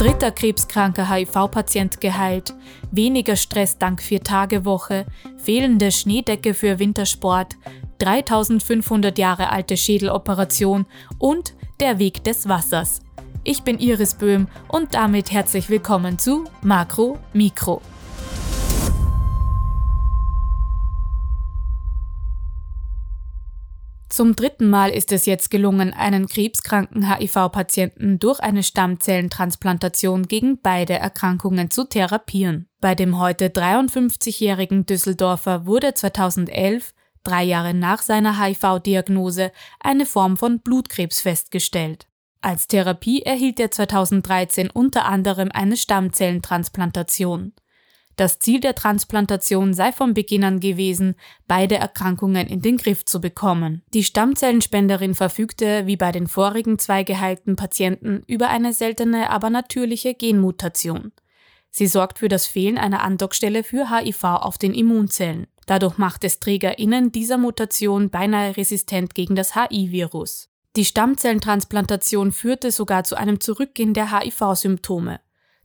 Dritter krebskranker HIV-Patient geheilt, weniger Stress dank Vier-Tage-Woche, fehlende Schneedecke für Wintersport, 3500 Jahre alte Schädeloperation und der Weg des Wassers. Ich bin Iris Böhm und damit herzlich willkommen zu Makro Mikro. Zum dritten Mal ist es jetzt gelungen, einen krebskranken HIV-Patienten durch eine Stammzellentransplantation gegen beide Erkrankungen zu therapieren. Bei dem heute 53-jährigen Düsseldorfer wurde 2011, drei Jahre nach seiner HIV-Diagnose, eine Form von Blutkrebs festgestellt. Als Therapie erhielt er 2013 unter anderem eine Stammzellentransplantation. Das Ziel der Transplantation sei von Beginn an gewesen, beide Erkrankungen in den Griff zu bekommen. Die Stammzellenspenderin verfügte, wie bei den vorigen zwei geheilten Patienten, über eine seltene, aber natürliche Genmutation. Sie sorgt für das Fehlen einer Andockstelle für HIV auf den Immunzellen. Dadurch macht es TrägerInnen dieser Mutation beinahe resistent gegen das HIV-Virus. Die Stammzellentransplantation führte sogar zu einem Zurückgehen der HIV-Symptome.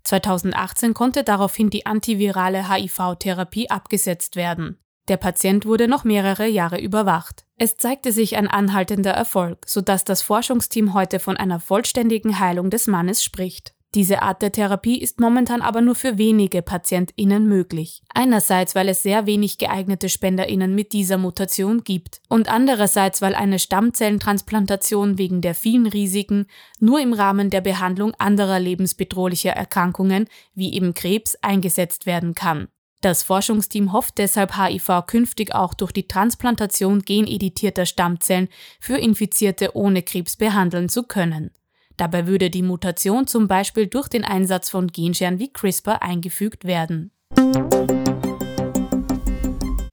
2018 konnte daraufhin die antivirale HIV-Therapie abgesetzt werden. Der Patient wurde noch mehrere Jahre überwacht. Es zeigte sich ein anhaltender Erfolg, sodass das Forschungsteam heute von einer vollständigen Heilung des Mannes spricht. Diese Art der Therapie ist momentan aber nur für wenige PatientInnen möglich. Einerseits, weil es sehr wenig geeignete SpenderInnen mit dieser Mutation gibt und andererseits, weil eine Stammzellentransplantation wegen der vielen Risiken nur im Rahmen der Behandlung anderer lebensbedrohlicher Erkrankungen wie eben Krebs eingesetzt werden kann. Das Forschungsteam hofft deshalb, HIV künftig auch durch die Transplantation geneditierter Stammzellen für Infizierte ohne Krebs behandeln zu können. Dabei würde die Mutation zum Beispiel durch den Einsatz von Genscheren wie CRISPR eingefügt werden.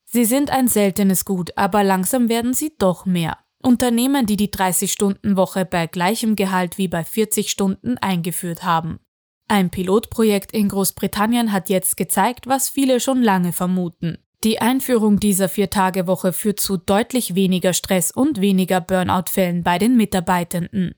Sie sind ein seltenes Gut, aber langsam werden sie doch mehr. Unternehmen, die die 30-Stunden-Woche bei gleichem Gehalt wie bei 40 Stunden eingeführt haben. Ein Pilotprojekt in Großbritannien hat jetzt gezeigt, was viele schon lange vermuten. Die Einführung dieser Vier-Tage-Woche führt zu deutlich weniger Stress und weniger Burnout-Fällen bei den Mitarbeitenden.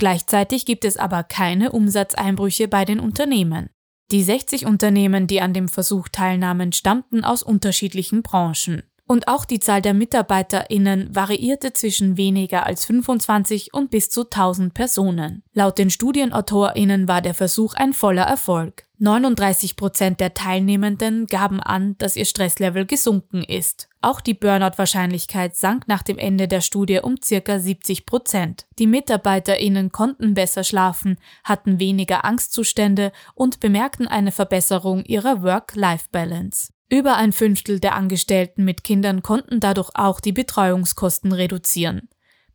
Gleichzeitig gibt es aber keine Umsatzeinbrüche bei den Unternehmen. Die 60 Unternehmen, die an dem Versuch teilnahmen, stammten aus unterschiedlichen Branchen. Und auch die Zahl der MitarbeiterInnen variierte zwischen weniger als 25 und bis zu 1000 Personen. Laut den StudienautorInnen war der Versuch ein voller Erfolg. 39 Prozent der Teilnehmenden gaben an, dass ihr Stresslevel gesunken ist. Auch die Burnout-Wahrscheinlichkeit sank nach dem Ende der Studie um circa 70 Prozent. Die MitarbeiterInnen konnten besser schlafen, hatten weniger Angstzustände und bemerkten eine Verbesserung ihrer Work-Life-Balance. Über ein Fünftel der Angestellten mit Kindern konnten dadurch auch die Betreuungskosten reduzieren.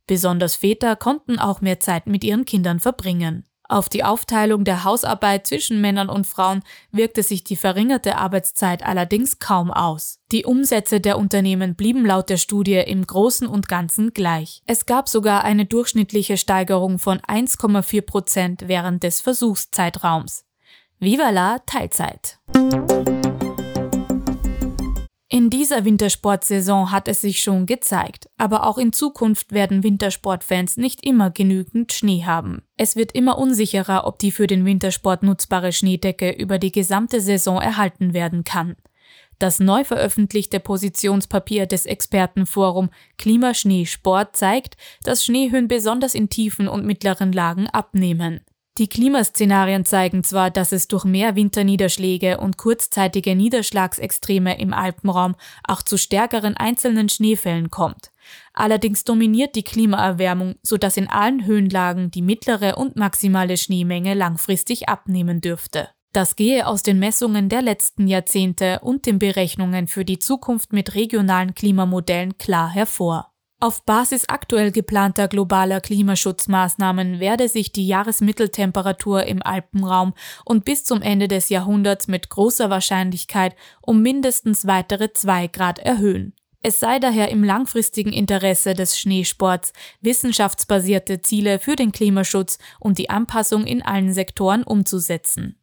Besonders Väter konnten auch mehr Zeit mit ihren Kindern verbringen. Auf die Aufteilung der Hausarbeit zwischen Männern und Frauen wirkte sich die verringerte Arbeitszeit allerdings kaum aus. Die Umsätze der Unternehmen blieben laut der Studie im Großen und Ganzen gleich. Es gab sogar eine durchschnittliche Steigerung von 1,4 Prozent während des Versuchszeitraums. Viva la Teilzeit! In dieser Wintersportsaison hat es sich schon gezeigt, aber auch in Zukunft werden Wintersportfans nicht immer genügend Schnee haben. Es wird immer unsicherer, ob die für den Wintersport nutzbare Schneedecke über die gesamte Saison erhalten werden kann. Das neu veröffentlichte Positionspapier des Expertenforum Klimaschneesport zeigt, dass Schneehöhen besonders in tiefen und mittleren Lagen abnehmen. Die Klimaszenarien zeigen zwar, dass es durch mehr Winterniederschläge und kurzzeitige Niederschlagsextreme im Alpenraum auch zu stärkeren einzelnen Schneefällen kommt. Allerdings dominiert die Klimaerwärmung, sodass in allen Höhenlagen die mittlere und maximale Schneemenge langfristig abnehmen dürfte. Das gehe aus den Messungen der letzten Jahrzehnte und den Berechnungen für die Zukunft mit regionalen Klimamodellen klar hervor. Auf Basis aktuell geplanter globaler Klimaschutzmaßnahmen werde sich die Jahresmitteltemperatur im Alpenraum und bis zum Ende des Jahrhunderts mit großer Wahrscheinlichkeit um mindestens weitere zwei Grad erhöhen. Es sei daher im langfristigen Interesse des Schneesports, wissenschaftsbasierte Ziele für den Klimaschutz und die Anpassung in allen Sektoren umzusetzen.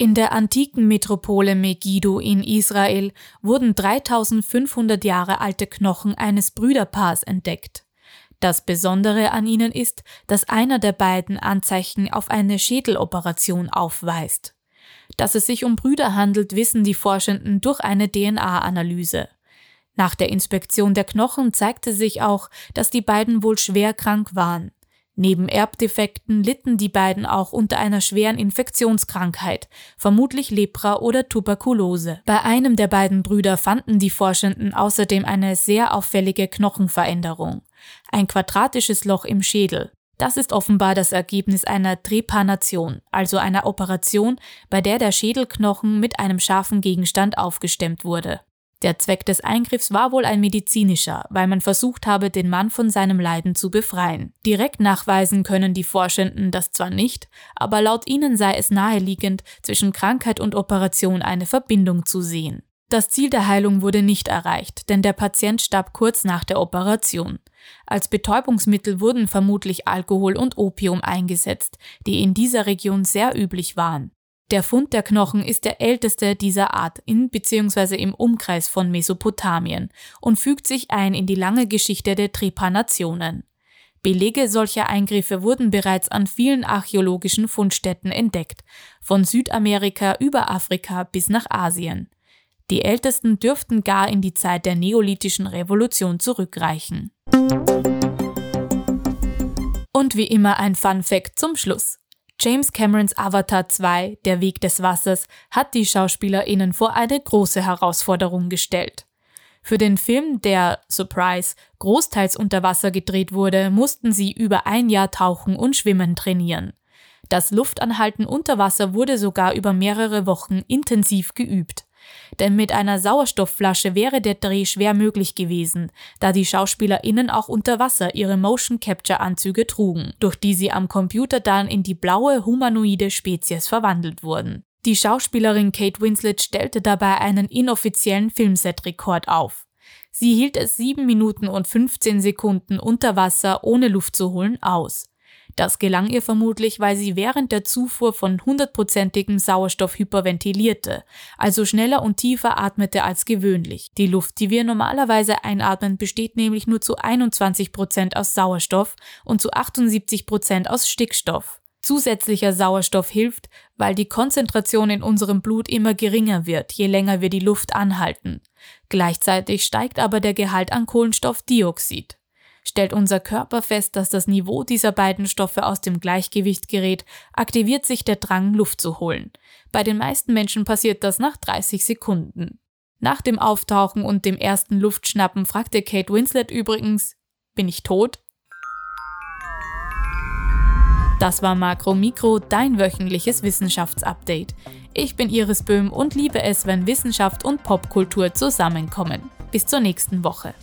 In der antiken Metropole Megiddo in Israel wurden 3500 Jahre alte Knochen eines Brüderpaars entdeckt. Das Besondere an ihnen ist, dass einer der beiden Anzeichen auf eine Schädeloperation aufweist. Dass es sich um Brüder handelt, wissen die Forschenden durch eine DNA-Analyse. Nach der Inspektion der Knochen zeigte sich auch, dass die beiden wohl schwer krank waren. Neben Erbdefekten litten die beiden auch unter einer schweren Infektionskrankheit, vermutlich Lepra oder Tuberkulose. Bei einem der beiden Brüder fanden die Forschenden außerdem eine sehr auffällige Knochenveränderung. Ein quadratisches Loch im Schädel. Das ist offenbar das Ergebnis einer Trepanation, also einer Operation, bei der der Schädelknochen mit einem scharfen Gegenstand aufgestemmt wurde. Der Zweck des Eingriffs war wohl ein medizinischer, weil man versucht habe, den Mann von seinem Leiden zu befreien. Direkt nachweisen können die Forschenden das zwar nicht, aber laut ihnen sei es naheliegend, zwischen Krankheit und Operation eine Verbindung zu sehen. Das Ziel der Heilung wurde nicht erreicht, denn der Patient starb kurz nach der Operation. Als Betäubungsmittel wurden vermutlich Alkohol und Opium eingesetzt, die in dieser Region sehr üblich waren. Der Fund der Knochen ist der älteste dieser Art in bzw. im Umkreis von Mesopotamien und fügt sich ein in die lange Geschichte der Trepanationen. Belege solcher Eingriffe wurden bereits an vielen archäologischen Fundstätten entdeckt, von Südamerika über Afrika bis nach Asien. Die ältesten dürften gar in die Zeit der neolithischen Revolution zurückreichen. Und wie immer ein Fun Fact zum Schluss. James Camerons Avatar 2, Der Weg des Wassers, hat die SchauspielerInnen vor eine große Herausforderung gestellt. Für den Film, der, Surprise, großteils unter Wasser gedreht wurde, mussten sie über ein Jahr tauchen und schwimmen trainieren. Das Luftanhalten unter Wasser wurde sogar über mehrere Wochen intensiv geübt. Denn mit einer Sauerstoffflasche wäre der Dreh schwer möglich gewesen, da die SchauspielerInnen auch unter Wasser ihre Motion Capture Anzüge trugen, durch die sie am Computer dann in die blaue humanoide Spezies verwandelt wurden. Die Schauspielerin Kate Winslet stellte dabei einen inoffiziellen Filmset-Rekord auf. Sie hielt es 7 Minuten und 15 Sekunden unter Wasser ohne Luft zu holen aus. Das gelang ihr vermutlich, weil sie während der Zufuhr von hundertprozentigem Sauerstoff hyperventilierte, also schneller und tiefer atmete als gewöhnlich. Die Luft, die wir normalerweise einatmen, besteht nämlich nur zu 21 Prozent aus Sauerstoff und zu 78 Prozent aus Stickstoff. Zusätzlicher Sauerstoff hilft, weil die Konzentration in unserem Blut immer geringer wird, je länger wir die Luft anhalten. Gleichzeitig steigt aber der Gehalt an Kohlenstoffdioxid. Stellt unser Körper fest, dass das Niveau dieser beiden Stoffe aus dem Gleichgewicht gerät, aktiviert sich der Drang, Luft zu holen. Bei den meisten Menschen passiert das nach 30 Sekunden. Nach dem Auftauchen und dem ersten Luftschnappen fragte Kate Winslet übrigens, bin ich tot? Das war Makro Mikro, dein wöchentliches Wissenschaftsupdate. Ich bin Iris Böhm und liebe es, wenn Wissenschaft und Popkultur zusammenkommen. Bis zur nächsten Woche.